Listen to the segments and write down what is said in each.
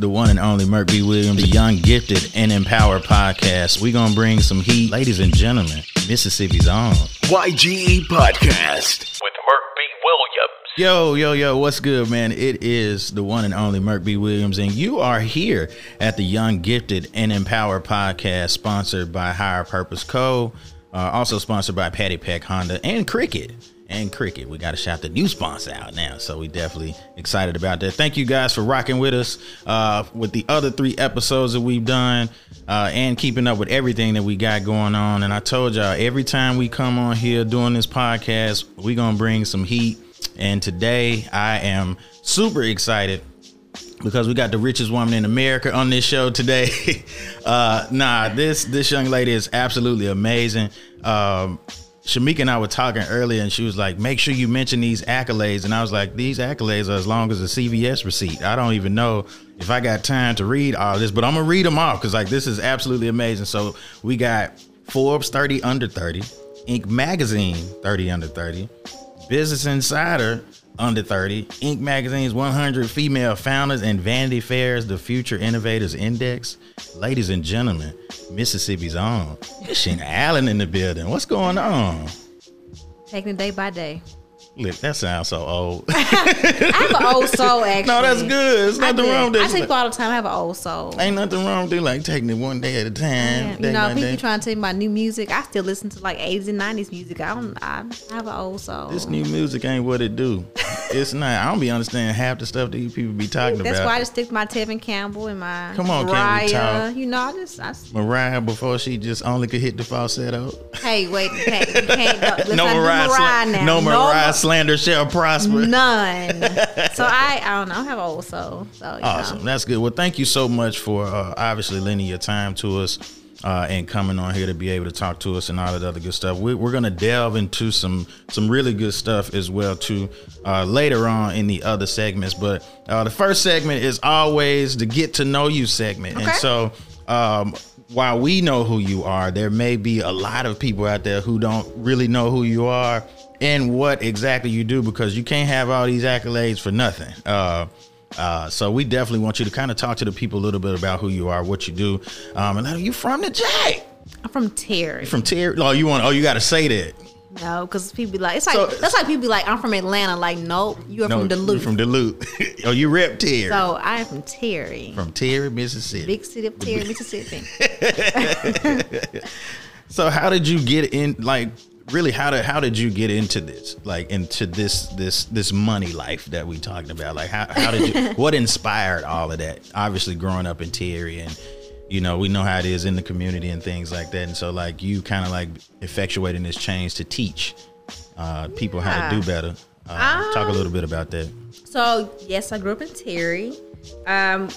the one and only Merk B. Williams, the Young, Gifted, and Empowered podcast. we going to bring some heat. Ladies and gentlemen, Mississippi's own YGE Podcast with Merk B. Williams. Yo, yo, yo, what's good, man? It is the one and only Merk B. Williams, and you are here at the Young, Gifted, and Empowered podcast, sponsored by Higher Purpose Co., uh, also sponsored by Patty Peck Honda and Cricket and Cricket. We got to shout the new sponsor out now, so we definitely excited about that. Thank you guys for rocking with us uh, with the other three episodes that we've done uh, and keeping up with everything that we got going on. And I told y'all every time we come on here doing this podcast, we gonna bring some heat. And today I am super excited because we got the richest woman in America on this show today. uh, nah, this this young lady is absolutely amazing. Um, Shamika and I were talking earlier, and she was like, "Make sure you mention these accolades." And I was like, "These accolades are as long as a CVS receipt. I don't even know if I got time to read all this, but I'm gonna read them off because like this is absolutely amazing." So we got Forbes 30 under 30, Inc. Magazine 30 under 30, Business Insider under 30, Inc. Magazine's 100 female founders, and Vanity Fair's The Future Innovators Index. Ladies and gentlemen, Mississippi's own Sheena Allen in the building. What's going on? Taking it day by day. Look, that sounds so old. I have an old soul, actually. no, that's good. It's nothing wrong with I that. tell people all the time I have an old soul. Ain't nothing wrong with it, like taking it one day at a time. you know, people day. trying to tell me about new music. I still listen to like 80s and 90s music. I don't. I, I have an old soul. This new music ain't what it do. it's not. I don't be understanding half the stuff that you people be talking That's about. That's why I just stick to my Tevin Campbell and my Come on, can we Mariah. talk? You know, I just. I, Mariah before she just only could hit the falsetto. hey, wait, you can't, you can't let's no do Mariah, Mariah now. no Mariah mo- slander shall prosper. None. so I, I don't know. I have old soul. So Awesome. Know. That's good. Well, thank you so much for uh, obviously lending your time to us uh, and coming on here to be able to talk to us and all that other good stuff. We, we're going to delve into some some really good stuff as well too uh, later on in the other segments. But uh, the first segment is always the get to know you segment, and so. Um, while we know who you are, there may be a lot of people out there who don't really know who you are and what exactly you do because you can't have all these accolades for nothing. Uh, so we definitely want you to kind of talk to the people a little bit about who you are, what you do, um, and are you from the J? I'm from Terry. From Terry? Oh, you want? Oh, you got to say that. No, because people be like, it's like So- that's like people be like, I'm from Atlanta. Like, nope, you are No, from you're Duluth. From Duluth. oh, you rep Terry. so I am from Terry, from Terry, Mississippi. big city of Terry, Mississippi. So how did you get in? Like, really, how did how did you get into this? Like, into this this this money life that we talking about? Like, how how did you? what inspired all of that? Obviously, growing up in Terry, and you know, we know how it is in the community and things like that. And so, like, you kind of like effectuating this change to teach uh, people how to do better. Uh, talk a little bit about that. So yes, I grew up in Terry. Um,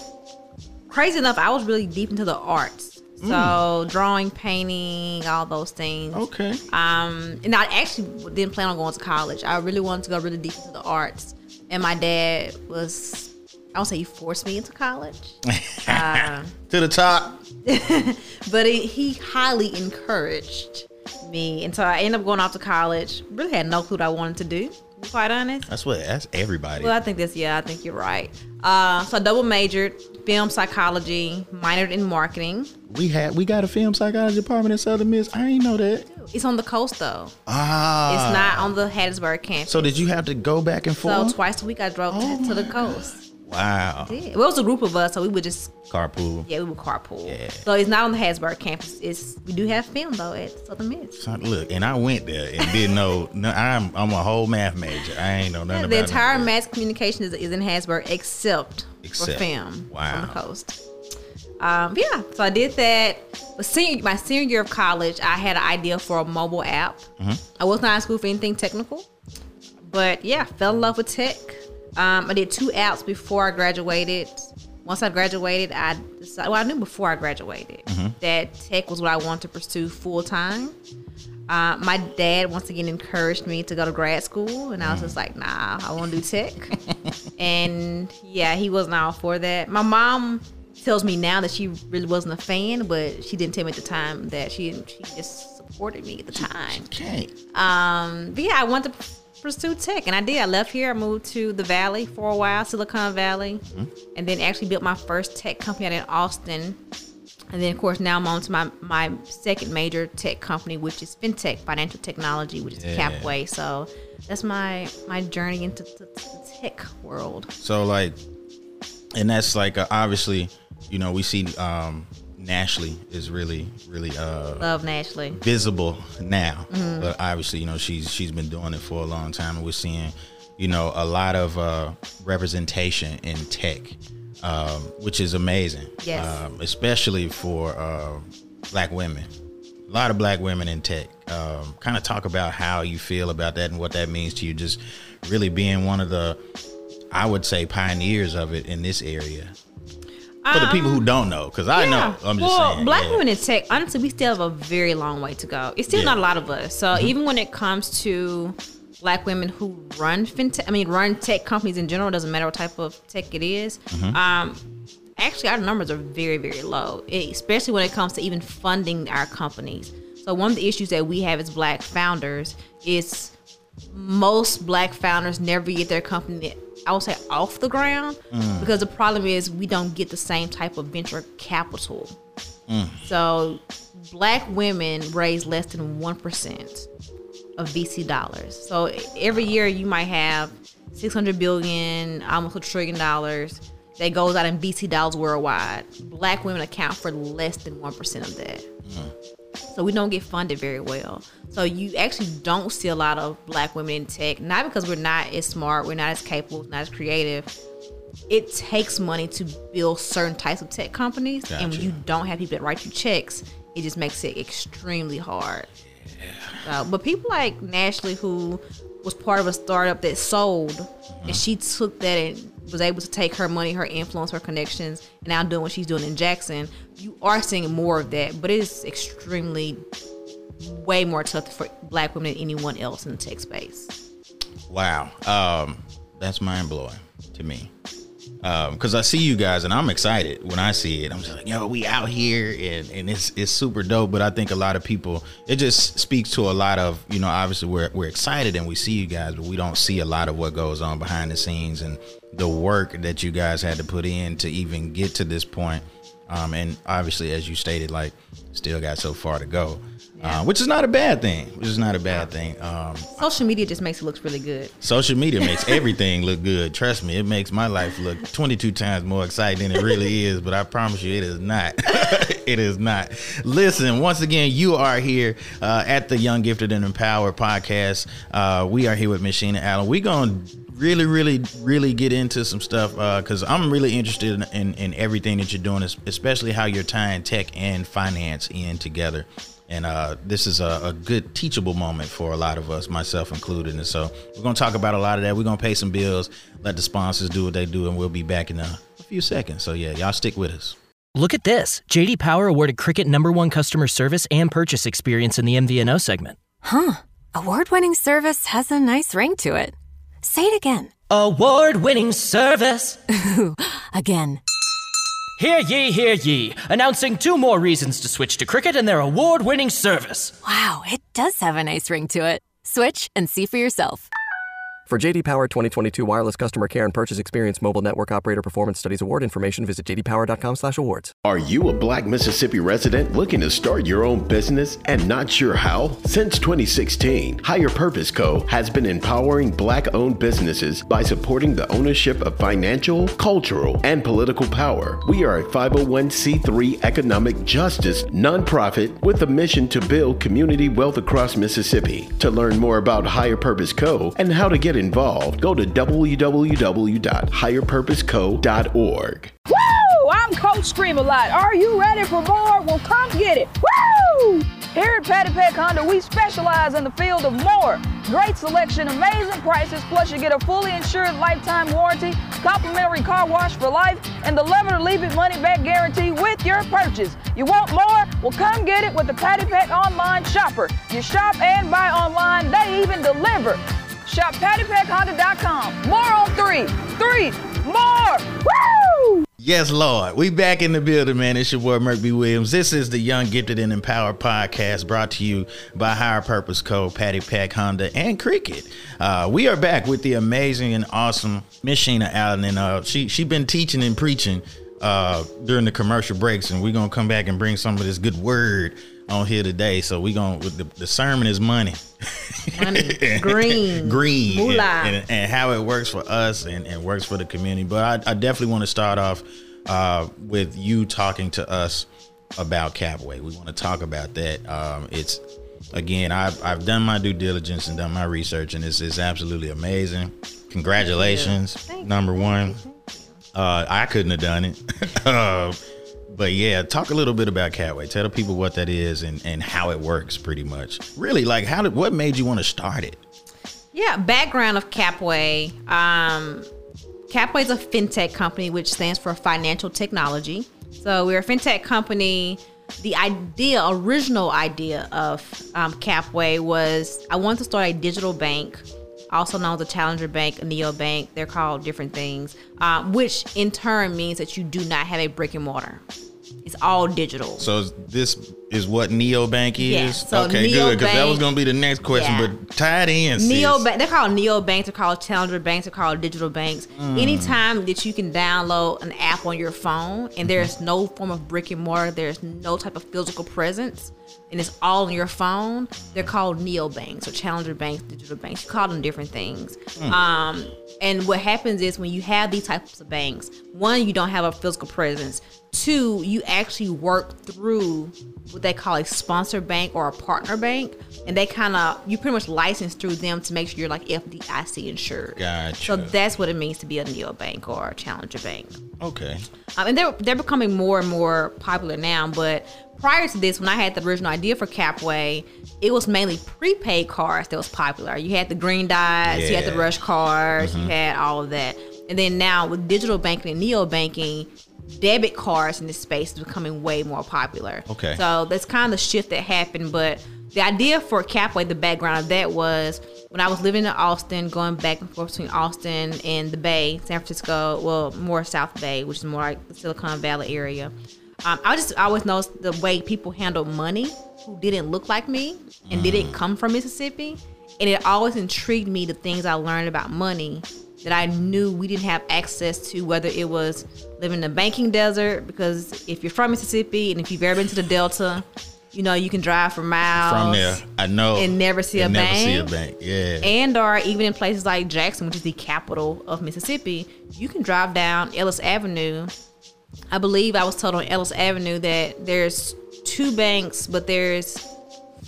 crazy enough, I was really deep into the arts. So drawing, painting, all those things. Okay. Um, and I actually didn't plan on going to college. I really wanted to go really deep into the arts. And my dad was, I don't say he forced me into college, uh, to the top. but he, he highly encouraged me. And so I ended up going off to college. Really had no clue what I wanted to do, quite honest. That's what. That's everybody. Well, I think that's yeah. I think you're right. Uh, so I double majored, film psychology, minored in marketing. we had we got a film psychology department in Southern Miss. I ain't know that. It's on the coast though. Ah. It's not on the Hattiesburg campus. So did you have to go back and forth? So twice a week I drove Oh to, to the coast. Wow. Yeah. Well, it was a group of us, so we would just Carpool. yeah we would carpool. Yeah. So it's not on the Hattiesburg campus. It's we do have film though at Southern Miss. So, Look, and I went there and didn't know. No, I'm I'm a whole math major. I ain't know nothing the about entire mass communication is, is in Hattiesburg except, Except. for film Wow. on the coast. Um, yeah, so I did that. But senior, my senior year of college, I had an idea for a mobile app. Mm-hmm. I was not in school for anything technical, but yeah, fell in love with tech. Um, I did two apps before I graduated. Once I graduated, I decided, well, I knew before I graduated Mm-hmm. that tech was what I wanted to pursue full time. Uh, my dad once again encouraged me to go to grad school, and I was just like, "Nah, I want to do tech." and yeah, he wasn't all for that. My mom tells me now that she really wasn't a fan, but she didn't tell me at the time that she she just supported me at the time. Can't. Um, but yeah, I went to pursue tech, and I did. I left here. I moved to the Valley for a while, Silicon Valley, and then actually built my first tech company out in Austin. And then, of course, now I'm on to my, my second major tech company, which is fintech, financial technology, which is Yeah. Capway. So that's my my journey into the, the tech world. So like, and that's like uh, obviously, you know, we see um Nashlie is really really uh Love Nashlie. visible now, Mm-hmm. but obviously, you know, she's she's been doing it for a long time, and we're seeing, you know, a lot of uh representation in tech, um, which is amazing. Yes. um, especially for uh, black women. A lot of black women in tech. Um, kind of talk about how you feel about that and what that means to you. Just really being one of the, I would say, pioneers of it in this area. For the people who don't know, because I know, I'm just well, saying. black yeah. women in tech, honestly, we still have a very long way to go. It's still Yeah. Mm-hmm. not a lot of us. So even when it comes to black women who run fintech, I mean, run tech companies in general, doesn't matter what type of tech it is, Mm-hmm. Um, actually, our numbers are very, very low, especially when it comes to even funding our companies. So one of the issues that we have as black founders is most black founders never get their company I would say off the ground mm. because the problem is we don't get the same type of venture capital. Mm. So black women raise less than one percent of VC dollars. So every year you might have six hundred billion, almost a trillion dollars that goes out in VC dollars worldwide. Black women account for less than one percent of that. Mm. So we don't get funded very well. So you actually don't see a lot of black women in tech, not because we're not as smart, we're not as capable, not as creative. It takes money to build certain types of tech companies, and when you don't have people that write you checks, it just makes it extremely hard. Uh, but people like Nashlie, who was part of a startup that sold, and she took that and was able to take her money, her influence, her connections, and now doing what she's doing in Jackson. You are seeing more of that, but it is extremely, way more tough for black women than anyone else in the tech space. Wow. Um, that's mind blowing to me. Um, cause I see you guys and I'm excited when I see it. I'm just like, yo, we out here and, and it's it's super dope. But I think a lot of people it just speaks to a lot of, you know, obviously we're we're excited and we see you guys, but we don't see a lot of what goes on behind the scenes and the work that you guys had to put in to even get to this point. Um, and obviously as you stated, like still got so far to go. Uh, which is not a bad thing. Which is not a bad thing. Um, Social media just makes it look really good. Social media makes everything look good. Trust me, it makes my life look 22 times more exciting than it really is, but I promise you it is not. it is not. Listen, once again, you are here uh, at the Young Gifted and Empowered podcast. Uh, we are here with Miss Sheena Allen. We're going to really, really, really get into some stuff because I'm really interested in, in, in everything that you're doing, especially how you're tying tech and finance in together. And uh, this is a, a good teachable moment for a lot of us, myself included. And so we're going to talk about a lot of that. We're going to pay some bills, let the sponsors do what they do, and we'll be back in a, a few seconds. So, yeah, y'all stick with us. Look at this. JD Power awarded Cricket number 1 customer service and purchase experience in the MVNO segment. Huh. Award winning service has a nice ring to it. Say it again. Award-winning service. Again. Hear ye, hear ye. Announcing two more reasons to switch to Cricket and their award-winning service. Wow, it does have a nice ring to it. Switch and see for yourself. For JD Power 2022 wireless customer care and purchase experience mobile network operator performance studies award information, visit jdpower.com/awards. Are you a black Mississippi resident looking to start your own business and not sure how? Since 2016, Higher Purpose Co. has been empowering black owned businesses by supporting the ownership of financial, cultural, and political power. We are a 501c3 economic justice nonprofit with a mission to build community wealth across Mississippi. To learn more about Higher Purpose Co. and how to get involved, go to www.higherpurposeco.org. Woo! I'm Coach Scream a lot. Are you ready for more? Well, come get it. Woo! Here at Patty Peck Honda, we specialize in the field of more. Great selection, amazing prices, plus you get a fully insured lifetime warranty, complimentary car wash for life, and the lever to leave it money back guarantee with your purchase. You want more? Well, come get it with the Patty Peck online shopper. You shop and buy online, they even deliver. Shop pattypeckhonda.com. More on three. Three. More. Woo! Yes, Lord. We back in the building, man. It's your boy B. Williams. This is the Young Gifted and Empowered podcast brought to you by Higher Purpose Co., Patty Peck Honda, and Cricket. Uh, we are back with the amazing and awesome Miss Sheena Allen, and uh, she she been teaching and preaching uh, during the commercial breaks, and we're gonna come back and bring some of this good word on here today. So we gonna the, the sermon is money. Money, green, green, and, and, and how it works for us and, and works for the community. But I, I definitely want to start off uh, with you talking to us about Capway. We want to talk about that. Um, it's again, I've I've done my due diligence and done my research, and it's it's absolutely amazing. Congratulations, number one. Uh, I couldn't have done it. uh, but yeah, talk a little bit about Capway. Tell the people what that is and, and how it works pretty much. Really, like how did what made you want to start it? Yeah, background of Capway. Um, Capway is a fintech company, which stands for financial technology. So we're a fintech company. The idea, original idea of um, Capway was I wanted to start a digital bank, also known as a challenger bank, a neo bank. They're called different things, uh, which in turn means that you do not have a brick and mortar. It's all digital. So this is what Neobank is. Yeah, so okay, good. Because that was gonna be the next question, Yeah. but tie it in. sis. Neo bank, they're called neo banks, they're called challenger banks, they're called digital banks. Mm. Anytime that you can download an app on your phone and there's no form of brick and mortar, there's no type of physical presence, and it's all on your phone, they're called neo banks or challenger banks, digital banks. You call them different things. Mm. Um, and what happens is when you have these types of banks, one, you don't have a physical presence. Two, you actually work through they call a sponsor bank or a partner bank, and they kind of you pretty much license through them to make sure you're like FDIC insured. Gotcha. So that's what it means to be a neo bank or a challenger bank. Okay. Um, and they're they're becoming more and more popular now. But prior to this, when I had the original idea for Capway, it was mainly prepaid cards that was popular. You had the green dots, you had the rush cards, you had all of that. And then now with digital banking and neo banking, debit cards in this space is becoming way more popular. Okay. So that's kind of the shift that happened. But the idea for Capway, the background of that was when I was living in Austin, going back and forth between Austin and the Bay, San Francisco, well, more South Bay, which is more like the Silicon Valley area. Um, I just always noticed the way people handle money who didn't look like me and didn't come from Mississippi. And it always intrigued me the things I learned about money that I knew we didn't have access to, whether it was living in the banking desert, because if you're from Mississippi and if you've ever been to the Delta, you know, you can drive for miles. From there, I know. And never see a never bank. see a bank. Yeah. And or even in places like Jackson, which is the capital of Mississippi, you can drive down Ellis Avenue. I believe I was told on Ellis Avenue that there's two banks, but there's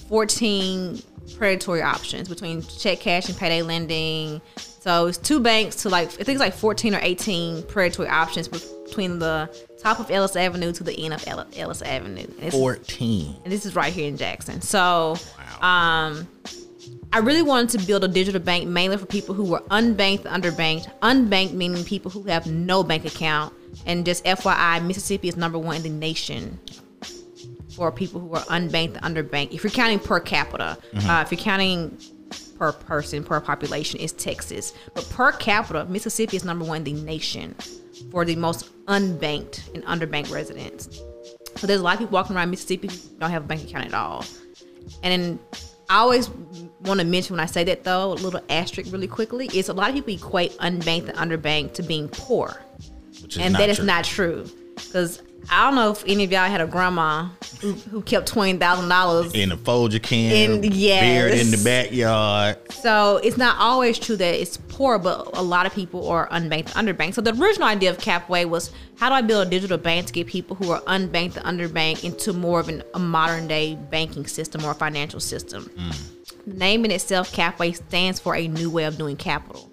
14 predatory options between check cash and payday lending. So it's two banks to like I think it's like 14 or 18 predatory options between the top of Ellis Avenue to the end of Ellis Avenue. And it's- Fourteen. and this is right here in Jackson. So, um, I really wanted to build a digital bank mainly for people who were unbanked, underbanked. Unbanked meaning people who have no bank account. And just FYI, Mississippi is number one in the nation for people who are unbanked, underbanked. If you're counting per capita, uh, if you're counting per person, per population, is Texas. But per capita, Mississippi is number one in the nation for the most unbanked and underbanked residents. So there's a lot of people walking around Mississippi who don't have a bank account at all. And I always want to mention when I say that though, a little asterisk really quickly, is a lot of people equate unbanked and underbanked to being poor. Which is and that is true. not true. Because I don't know if any of y'all had a grandma who, who kept twenty thousand dollars in a Folger can, In- yes. buried in the backyard. So it's not always true that it's poor, but a lot of people are unbanked, underbanked. So the original idea of Capway was how do I build a digital bank to get people who are unbanked and underbanked into more of an, a modern day banking system or financial system. Mm. The name in itself, Capway, stands for a new way of doing capital.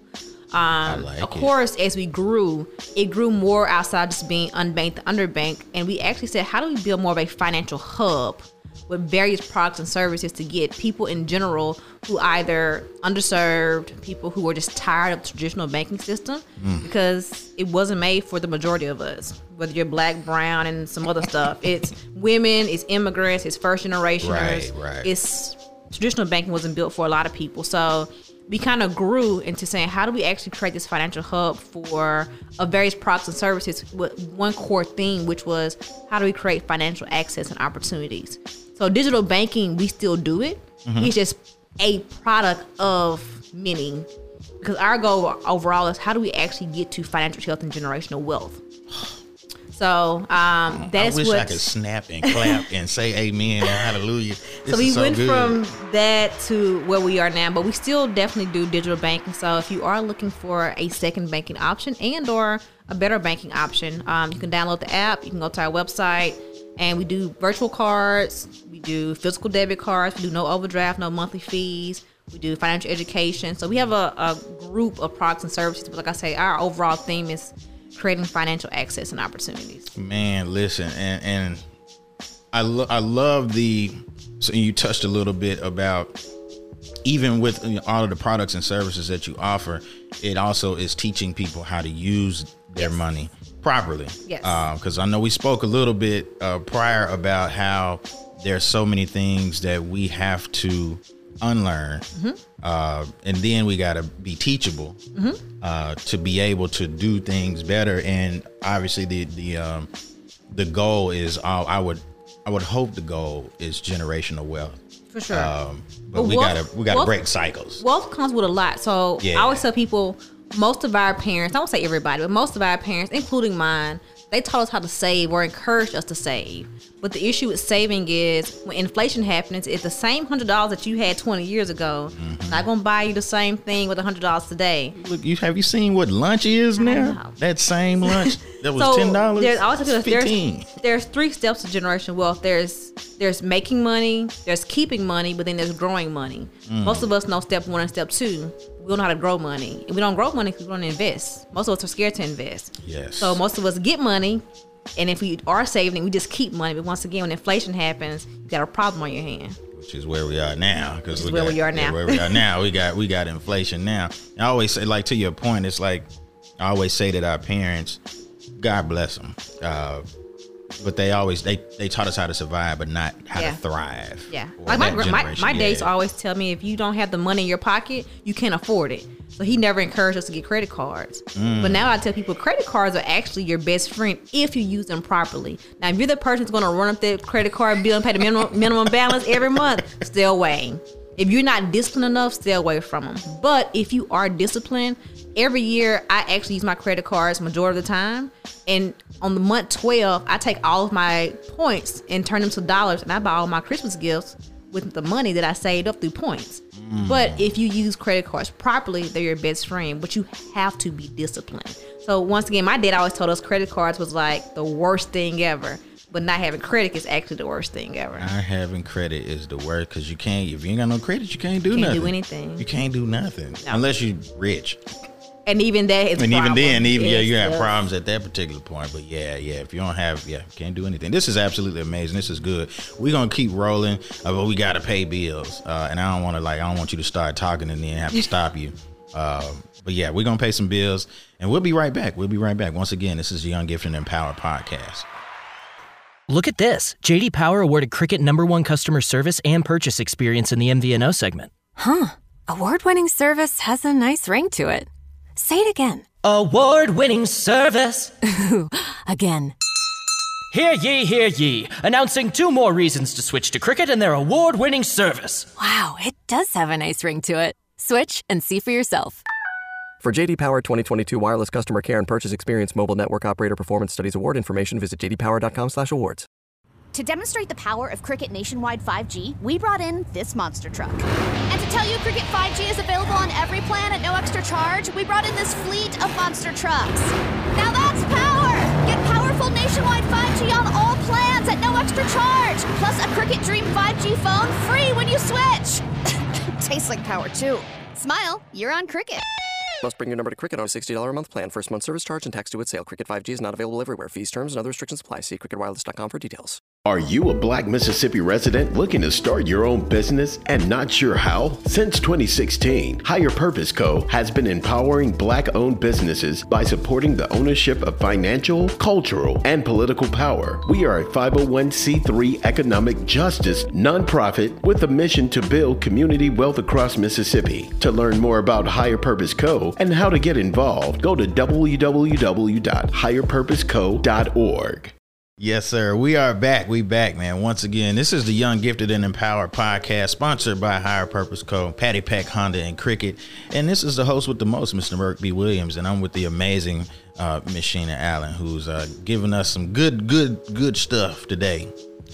Um, like of it. course, as we grew, it grew more outside just being unbanked, underbanked, and we actually said, how do we build more of a financial hub with various products and services to get people in general who either underserved, people who are just tired of the traditional banking system Mm. because it wasn't made for the majority of us, whether you're black, brown, and some other stuff. It's women, it's immigrants, it's first generationers, Right, right. it's traditional banking wasn't built for a lot of people. So we kind of grew into saying, how do we actually create this financial hub for uh, various products and services with one core theme, which was how do we create financial access and opportunities. So digital banking, we still do it. It's just a product of many. Because our goal overall is how do we actually get to financial health and generational wealth. So um, I wish what. I could snap and clap and say amen and hallelujah. This so we went good. from that to where we are now, but we still definitely do digital banking. So if you are looking for a second banking option and or a better banking option, um, you can download the app. You can go to our website, and we do virtual cards. We do physical debit cards. We do no overdraft, no monthly fees. We do financial education. So we have a, a group of products and services. But like I say, our overall theme is creating financial access and opportunities. Man, listen, and and I lo- I love the. So you touched a little bit about even with all of the products and services that you offer, it also is teaching people how to use their money properly. Yes. Because I know we spoke a little bit uh, prior about how there's so many things that we have to unlearn, uh, and then we got to be teachable uh, to be able to do things better. And obviously, the the um, the goal is all I would I would hope the goal is generational wealth. For sure. Um, but But we wealth- gotta we gotta wealth- break cycles. wealth comes with a lot. So Yeah. I always tell people, most of our parents, I won't say everybody, but most of our parents, including mine, they taught us how to save or encouraged us to save. But the issue with saving is when inflation happens, it's the same hundred dollars that you had twenty years ago. Mm-hmm. Not gonna buy you the same thing with a hundred dollars today. Look, you have you seen what lunch is now? know. That same lunch that was So ten dollars. there's I always tell people there's, there's three steps to generation wealth. There's there's making money, there's keeping money, but then there's growing money. Mm. Most of us know step one and step two. We don't know how to grow money. And we don't grow money because we don't invest. Most of us are scared to invest. Yes. So most of us get money, and if we are saving, we just keep money. But once again, when inflation happens, you got a problem on your hand. which is where we are now. Because Which is where we are now. where we are now, we got we got inflation now. I always say, like to your point, it's like I always say that our parents, God bless them, uh, but they always they they taught us how to survive, but not how Yeah. to thrive. Yeah. Like my my, my dates yeah. always tell me if you don't have the money in your pocket, you can't afford it. So he never encouraged us to get credit cards. Mm. But now I tell people credit cards are actually your best friend if you use them properly. Now if you're the person that's gonna run up that credit card bill and pay the minimum minimum balance every month, stay away. If you're not disciplined enough, stay away from them. But if you are disciplined, every year I actually use my credit cards majority of the time. And on the month 12, I take all of my points and turn them to dollars and I buy all my Christmas gifts with the money that I saved up through points. Mm. But if you use credit cards properly, they're your best friend, but you have to be disciplined. So once again, my dad always told us credit cards was like the worst thing ever. But not having credit is actually the worst thing ever. Not having credit is the worst because you can't. If you ain't got no credit, you can't do nothing. You Can't do nothing. anything. You can't do nothing No. unless you're rich. And even that is and even then, even yeah, you have just- problems at that particular point. But yeah, yeah, if you don't have, yeah, can't do anything. This is absolutely amazing. This is good. We're gonna keep rolling, uh, but we gotta pay bills. Uh, and I don't want to like, I don't want you to start talking and then have to stop you. Um, but yeah, we're gonna pay some bills, and we'll be right back. We'll be right back. Once again, this is the Young Gifted and Empowered podcast. Look at this. JD Power awarded Cricket number one customer service and purchase experience in the MVNO segment. Huh. Award winning service has a nice ring to it. Say it again. Award winning service. Again. Hear ye, hear ye. Announcing two more reasons to switch to Cricket and their award winning service. Wow, it does have a nice ring to it. Switch and see for yourself. For JD Power 2022 wireless customer care and purchase experience mobile network operator performance studies award information, visit jdpower.com/awards. To demonstrate the power of Cricket Nationwide 5G, we brought in this monster truck. And to tell you Cricket 5G is available on every plan at no extra charge, we brought in this fleet of monster trucks. Now that's power! Get powerful nationwide 5G on all plans at no extra charge, plus a Cricket Dream 5G phone free when you switch. Tastes like power too. Smile, you're on Cricket. Must bring your number to Cricket on a $60 a month plan. First month service charge and tax due at sale. Cricket 5G is not available everywhere. Fees, terms, and other restrictions apply. See cricketwireless.com for details. Are you a black Mississippi resident looking to start your own business and not sure how? Since 2016, Higher Purpose Co. has been empowering black owned businesses by supporting the ownership of financial, cultural, and political power. We are a 501c3 economic justice nonprofit with a mission to build community wealth across Mississippi. To learn more about Higher Purpose Co. and how to get involved, go to www.higherpurposeco.org. Yes, sir. We are back. We back, man. Once again, this is the Young Gifted and Empowered podcast, sponsored by Higher Purpose Co. Patty Peck Honda and Cricket. And this is the host with the most, Mr. Merk B. Williams, and I'm with the amazing uh, Miss Sheena Allen, who's uh, giving us some good, good, good stuff today.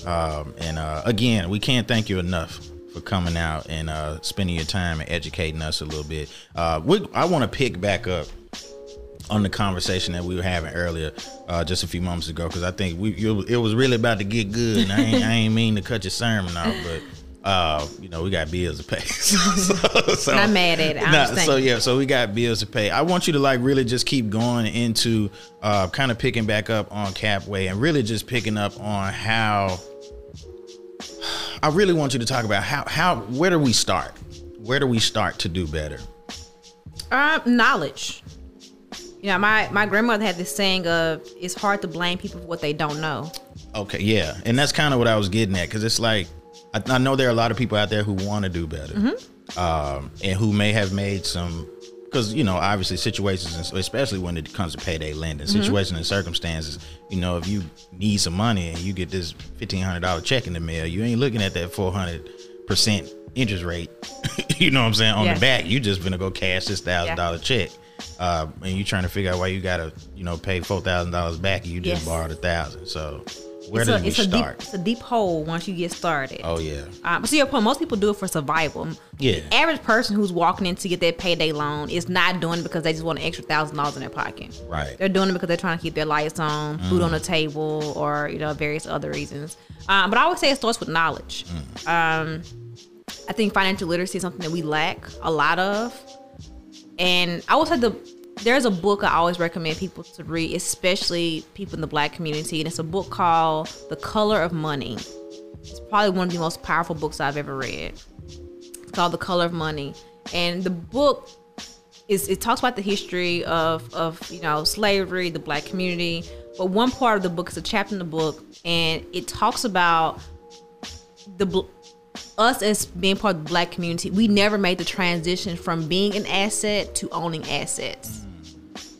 Um, and uh, again, we can't thank you enough for coming out and uh, spending your time and educating us a little bit. Uh, we, I want to pick back up on the conversation that we were having earlier, uh, just a few moments ago, because I think we it was really about to get good. And I ain't, I ain't mean to cut your sermon off, but uh, you know we got bills to pay. so, so, Not mad at it. Nah, so yeah, so we got bills to pay. I want you to like really just keep going into uh, kind of picking back up on Capway and really just picking up on how. I really want you to talk about how how where do we start? Where do we start to do better? Um, knowledge. You know, my my grandmother had this saying of it's hard to blame people for what they don't know. Okay, yeah, and that's kind of what I was getting at because it's like I, I know there are a lot of people out there who want to do better, um, and who may have made some because you know obviously situations, especially when it comes to payday lending, situations and circumstances. You know, if you need some money and you get this fifteen hundred dollar check in the mail, you ain't looking at that four hundred percent interest rate. you know what I'm saying on Yeah. the back. You just gonna go cash this thousand dollar check. Uh, and you trying to figure out why you gotta, you know, pay four thousand dollars back and you just Yes. borrowed a thousand. So where it's a, we it's a start? deep it's a deep hole once you get started. Oh yeah. Um, so your point, most people do it for survival. Yeah. The average person who's walking in to get their payday loan is not doing it because they just want an extra thousand dollars in their pocket. Right. They're doing it because they're trying to keep their lights on, food on the table, or you know various other reasons. Um, but I always say it starts with knowledge. Um, I think financial literacy is something that we lack a lot of, and I would say the there's a book I always recommend people to read, especially people in the Black community, and it's a book called The Color of Money. It's probably one of the most powerful books I've ever read. It's called The Color of Money, and the book is it talks about the history of of you know slavery, the Black community. But one part of the book is a chapter in the book, and it talks about the us as being part of the Black community. We never made the transition from being an asset to owning assets.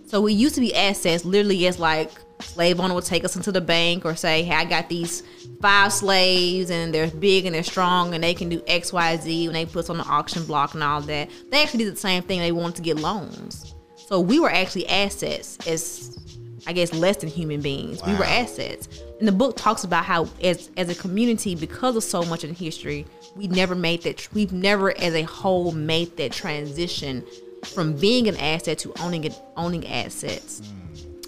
So we used to be assets, literally as like slave owner would take us into the bank or say, "Hey, I got these five slaves and they're big and they're strong and they can do X, Y, Z." When they put us on the auction block and all that, they actually did the same thing. They wanted to get loans, so we were actually assets as, I guess, less than human beings. We were assets. And the book talks about how, as as a community, because of so much in history, we never made that. We've never, as a whole, made that transition from being an asset to owning it, owning assets.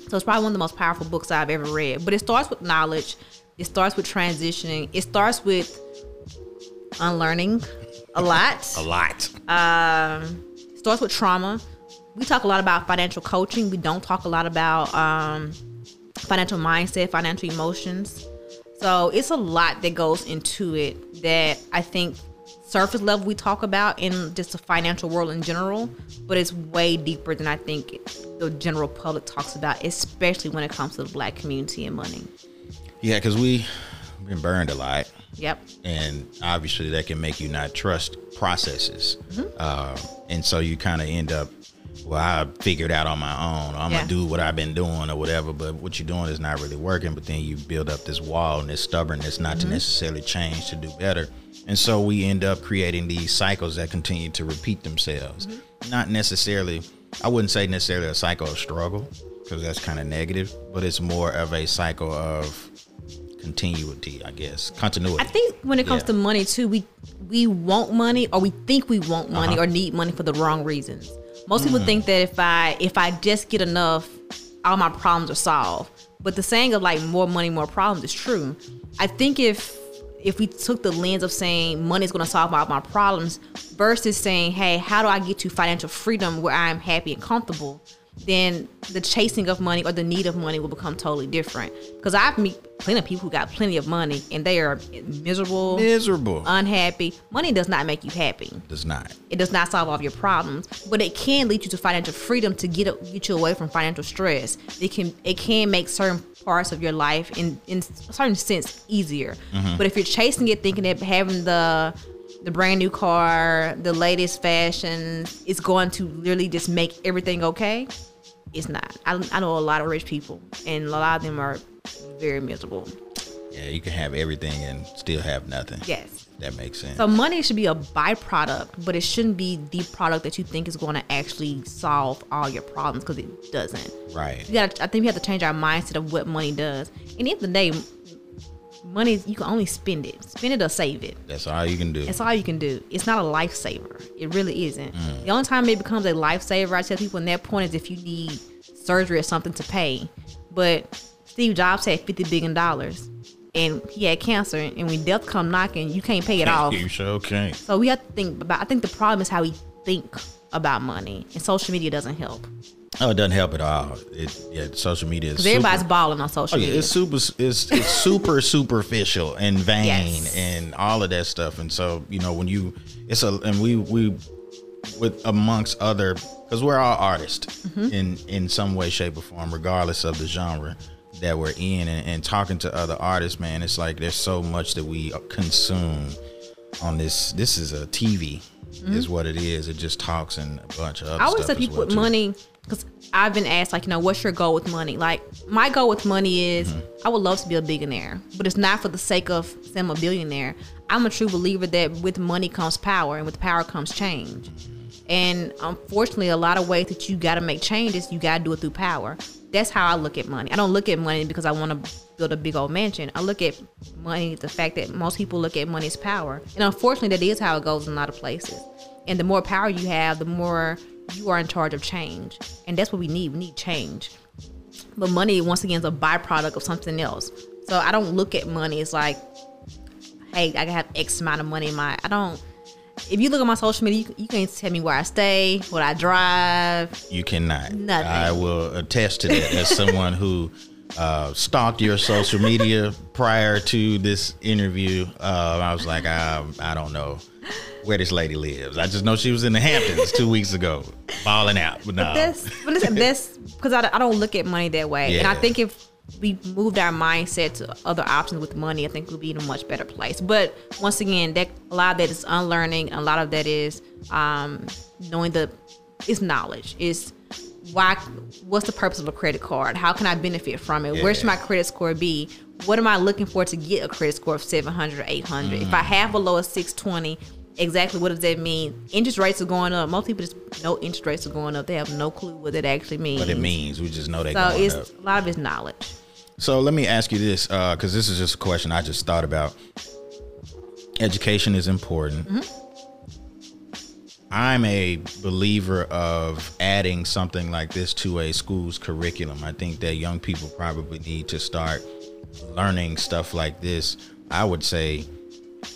So it's probably one of the most powerful books I've ever read. But it starts with knowledge. It starts with transitioning. It starts with unlearning a lot. A lot. Um, starts with trauma. We talk a lot about financial coaching. We don't talk a lot about um, financial mindset, financial emotions. So it's a lot that goes into it that I think surface level we talk about in just the financial world in general, but it's way deeper than I think the general public talks about, especially when it comes to the black community and money. Yeah, because we been burned a lot. Yep. and obviously that can make you not trust processes Mm-hmm. uh, and so you kind of end up well i figured out on my own i'm Yeah. gonna do what i've been doing or whatever but what you're doing is not really working but then you build up this wall and this stubbornness not Mm-hmm. to necessarily change to do better and so we end up creating these cycles that continue to repeat themselves Mm-hmm. not necessarily i wouldn't say necessarily a cycle of struggle because that's kind of negative but it's more of a cycle of continuity i guess continuity I think when it comes Yeah. to money too, we we want money or we think we want money Uh-huh. or need money for the wrong reasons. Most people Mm. think that if I if I just get enough, all my problems are solved. But the saying of like more money, more problems is true. I think if if we took the lens of saying money is going to solve all my problems versus saying, hey, how do I get to financial freedom where I'm happy and comfortable? Then the chasing of money or the need of money will become totally different. Because I've met plenty of people who got plenty of money and they are miserable, Miserable. unhappy. Money does not make you happy. Does not. It does not solve all of your problems, but it can lead you to financial freedom to get get you away from financial stress. It can it can make certain parts of your life in in a certain sense easier. Mm-hmm. But if you're chasing it, thinking that having the the brand new car, the latest fashion is going to literally just make everything okay, it's not. I, I know a lot of rich people, and a lot of them are very miserable. Yeah, you can have everything and still have nothing. Yes. That makes sense. So money should be a byproduct, but it shouldn't be the product that you think is going to actually solve all your problems because it doesn't. right. You got. I think we have to change our mindset of what money does. And at the end of the day, money you can only spend it, spend it or save it. That's all you can do. That's all you can do. It's not a lifesaver. It really isn't. Mm. The only time it becomes a lifesaver, I tell people in that point is if you need surgery or something to pay. But Steve Jobs had fifty billion dollars, and he had cancer. And when death come knocking, you can't pay it off. you sure can't So we have to think about. I think the problem is how we think about money, and social media doesn't help Oh, it doesn't help at all. It yeah, social media is because everybody's balling on social Oh yeah, media. it's super it's, it's super superficial and vain Yes. and all of that stuff. And so, you know, when you it's a and we we with amongst other because we're all artists Mm-hmm. in in some way, shape, or form, regardless of the genre that we're in and, and talking to other artists, man, it's like there's so much that we consume on this this is a TV is what it is. It just talks and a bunch of other Mm-hmm. I always tell people well, with too. money because I've been asked like, you know, what's your goal with money? Like my goal with money is Mm-hmm. I would love to be a billionaire, but it's not for the sake of saying I'm a billionaire. I'm a true believer that with money comes power, and with power comes change. And unfortunately, a lot of ways that you got to make changes, you got to do it through power. That's how I look at money. I don't look at money because I want to build a big old mansion. I look at money the fact that most people look at money as power, and unfortunately, that is how it goes in a lot of places. And the more power you have, the more you are in charge of change, and that's what we need. We need change. But money, once again, is a byproduct of something else. So I don't look at money as like, hey, I can have X amount of money in my. I don't. If you look at my social media, you, you can't tell me where I stay, what I drive. You cannot. Nothing. I will attest to that as someone who uh, stalked your social media prior to this interview. Uh, I was like, I, I don't know where this lady lives. I just know she was in the Hamptons two weeks ago, balling out. But no, That's but listen, that's because I, I don't look at money that way, and I think if we moved our mindset to other options with money, I think we'll be in a much better place. But once again, that a lot of that is unlearning, a lot of that is um, knowing the it's knowledge. It's why what's the purpose of a credit card? How can I benefit from it? Where should my credit score be? What am I looking for to get a credit score of 700 or 800? If Mm. I have below a 620, exactly what does that mean? Interest rates are going up. Most people just know interest rates are going up. They have no clue what that actually means. what it means. We just know they So it's up. a lot of it's knowledge. So let me ask you this, because this is just a question I just thought about. Education is important. hmm I'm a believer of adding something like this to a school's curriculum. I think that young people probably need to start learning stuff like this. I would say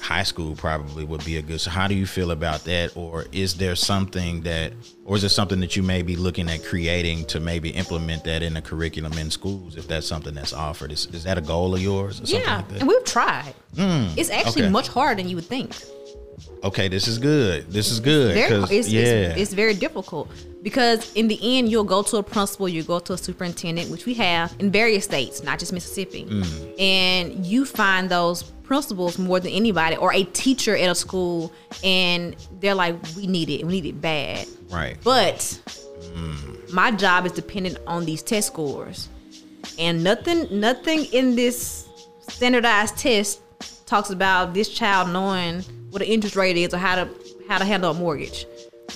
high school probably would be a good. So how do you feel about that? Or is there something that, or is there something that you may be looking at creating to maybe implement that in the curriculum in schools? If that's something that's offered, is, is that a goal of yours? Or Yeah, like that? and we've tried. it's actually okay. much harder than you would think. okay, this is good. This is good. Very, 'cause- it's, yeah, it's, it's very difficult because in the end, you'll go to a principal, you go to a superintendent, which we have in various states, not just Mississippi, Mm. and you find those principals more than anybody, or a teacher at a school, and they're like, "We need it, we need it bad." right. But my job is dependent on these test scores, and nothing, nothing in this standardized test talks about this child knowing what an interest rate is or how to how to handle a mortgage.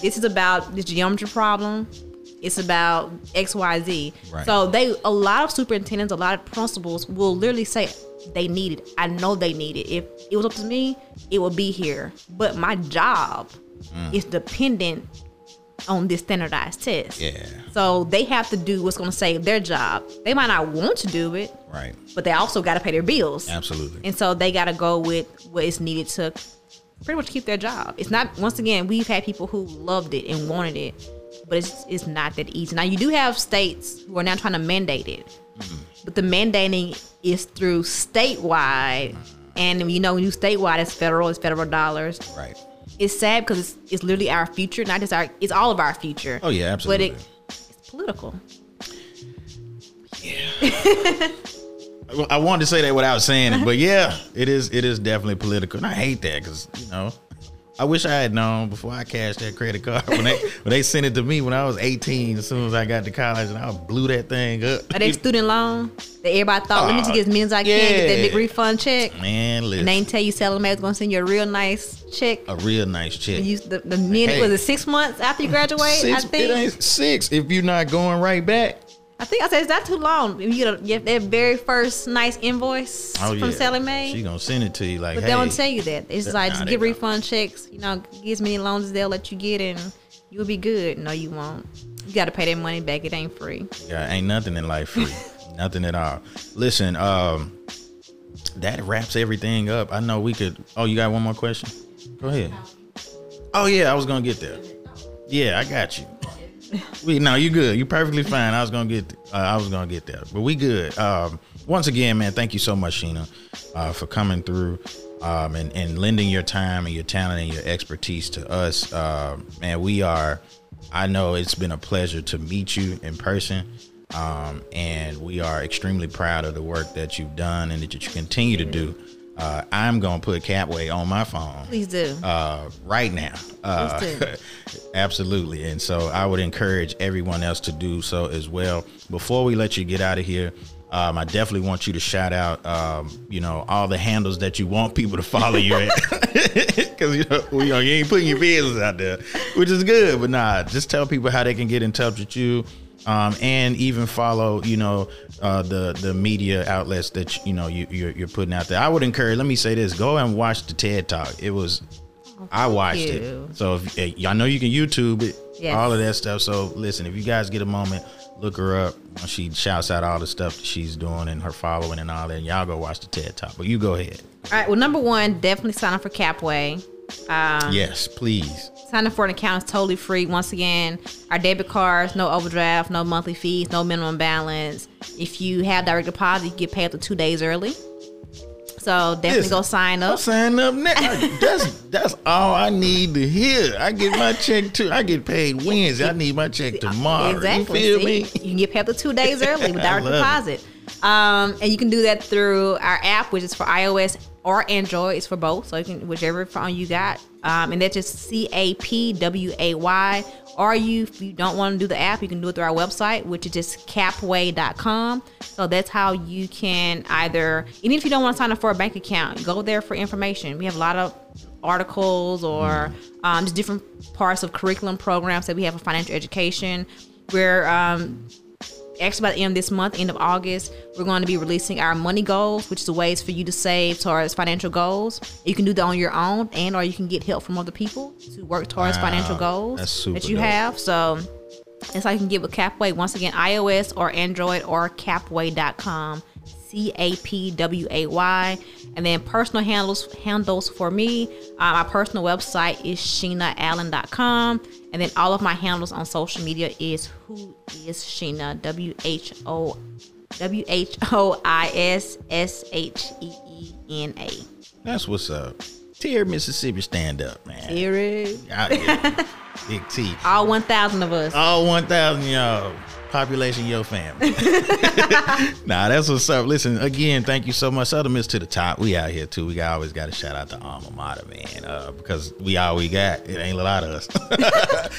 This is about this geometry problem. It's about X, Y, Z. Right. So they, a lot of superintendents, a lot of principals will literally say they need it. I know they need it. If it was up to me, it would be here. But my job mm. is dependent on this standardized test. Yeah. So they have to do what's going to save their job. They might not want to do it, Right. but they also got to pay their bills. Absolutely. And so they got to go with what is needed to pretty much keep their job. It's not, once again, we've had people who loved it and wanted it, but it's it's not that easy. Now you do have states who are now trying to mandate it, but the mandating is through statewide, and you know when you statewide, it's federal, it's federal dollars. Right. It's sad because it's, it's literally our future, not just our. It's all of our future. Oh, yeah, But absolutely. it, it's political. Well, I wanted to say that without saying it, but yeah, it is. It is definitely political, and I hate that because you know, I wish I had known before I cashed that credit card when they when they sent it to me when I was eighteen. As soon as I got to college, and I blew that thing up. Are they student loan that everybody thought, let me just get as many as I can, get that big refund check? Man, listen, And they didn't tell you Sallie Mae was gonna send you a real nice check. a real nice check. You, the, the minute Hey. was it six months after you graduate? Six, I think. it ain't six if you're not going right back. I think I said, is that too long? You get, a, get that very first nice invoice Oh from yeah, Sallie Mae. She gonna send it to you like, but hey, they don't tell you that. It's Nah, like just they get refund checks. You know, get as many loans as they'll let you get, and you'll be good. No, you won't. You got to pay that money back. It ain't free. Yeah, ain't nothing in life free. nothing at all. Listen, um, that wraps everything up. I know we could. Oh, you got one more question? Go ahead. Oh yeah, I was gonna get there. Yeah, I got you. We no, you good. You perfectly fine. I was gonna get. Uh, I was gonna get there, but we good. Um, once again, man, thank you so much, Sheena, uh, for coming through. Um, and, and lending your time and your talent and your expertise to us. Uh, man, we are, I know it's been a pleasure to meet you in person. Um, and we are extremely proud of the work that you've done and that you continue to do. Uh, I'm going to put Capway on my phone Please do. uh, right now. Uh, Please absolutely. And so I would encourage everyone else to do so as well. Before we let you get out of here, um, I definitely want you to shout out, um, you know, all the handles that you want people to follow you at. Because, you know, we, you know, you ain't putting your business out there, which is good. But nah, just tell people how they can get in touch with you. Um, and even follow, you know, uh, the the media outlets that you know you, you're, you're putting out there. I would encourage. Let me say this: go and watch the TED Talk. It was, I watched you. it. So if, eh, y'all know you can YouTube it, Yes. all of that stuff. So listen, if you guys get a moment, look her up. She shouts out all the stuff that she's doing and her following and all that. And y'all go watch the TED Talk. But you go ahead. All right. Well, number one, definitely sign up for Capway. Um, yes, please. Sign up for an account is totally free. Once again, our debit cards, no overdraft, no monthly fees, no minimum balance. If you have direct deposit, you get paid up to two days early. So definitely Listen, go sign up. signing up now. That's that's all I need to hear. I get my check too. I get paid Wednesday. I need my check tomorrow. Exactly. You feel See? me? You can get paid up to two days early with direct love it. deposit. Um, and you can do that through our app, which is for iOS or Android. It's for both, so you can whichever phone you got. Um, and that's just C A P W A Y. Or you, if you don't want to do the app, you can do it through our website, which is just capway.com. So that's how you can either, even if you don't want to sign up for a bank account, go there for information. We have a lot of articles or um, just different parts of curriculum programs that we have for financial education. We're um, actually by the end of this month, end of August, we're going to be releasing our money goals, which is the ways for you to save towards financial goals. You can do that on your own, and or you can get help from other people to work towards Wow, financial goals that you dope. have. So that's how you can get with Capway. Once again, iOS or Android or capway.com. C A P W A Y. And then personal handles handles for me. Uh, my personal website is sheenaallen.com. And then all of my handles on social media is who is Sheena W H O W H O I S S H E E N A. That's what's up. Terry Mississippi stand up, man. Out here. Big T. All 1,000 of us. All 1,000 y'all. Population, your family. nah, that's what's up. Listen, again, thank you so much. Southern Miss to the top. We out here too. We got, always got to shout out the alma mater, man, uh, because we all we got. It ain't a lot of us.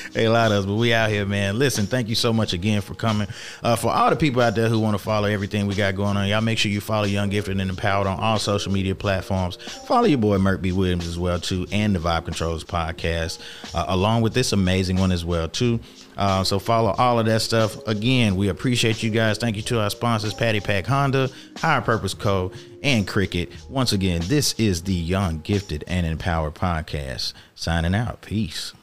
ain't a lot of us, but we out here, man. Listen, thank you so much again for coming. Uh, for all the people out there who want to follow everything we got going on, y'all make sure you follow Young Gifted and Empowered on all social media platforms. Follow your boy Merk B. Williams as well too, and the Vibe Controls podcast, uh, along with this amazing one as well too. Uh, so follow all of that stuff. Again, we appreciate you guys. Thank you to our sponsors, Patty Peck Honda, Higher Purpose Co., and Cricket. Once again, this is the Young, Gifted, and Empowered podcast. Signing out. Peace.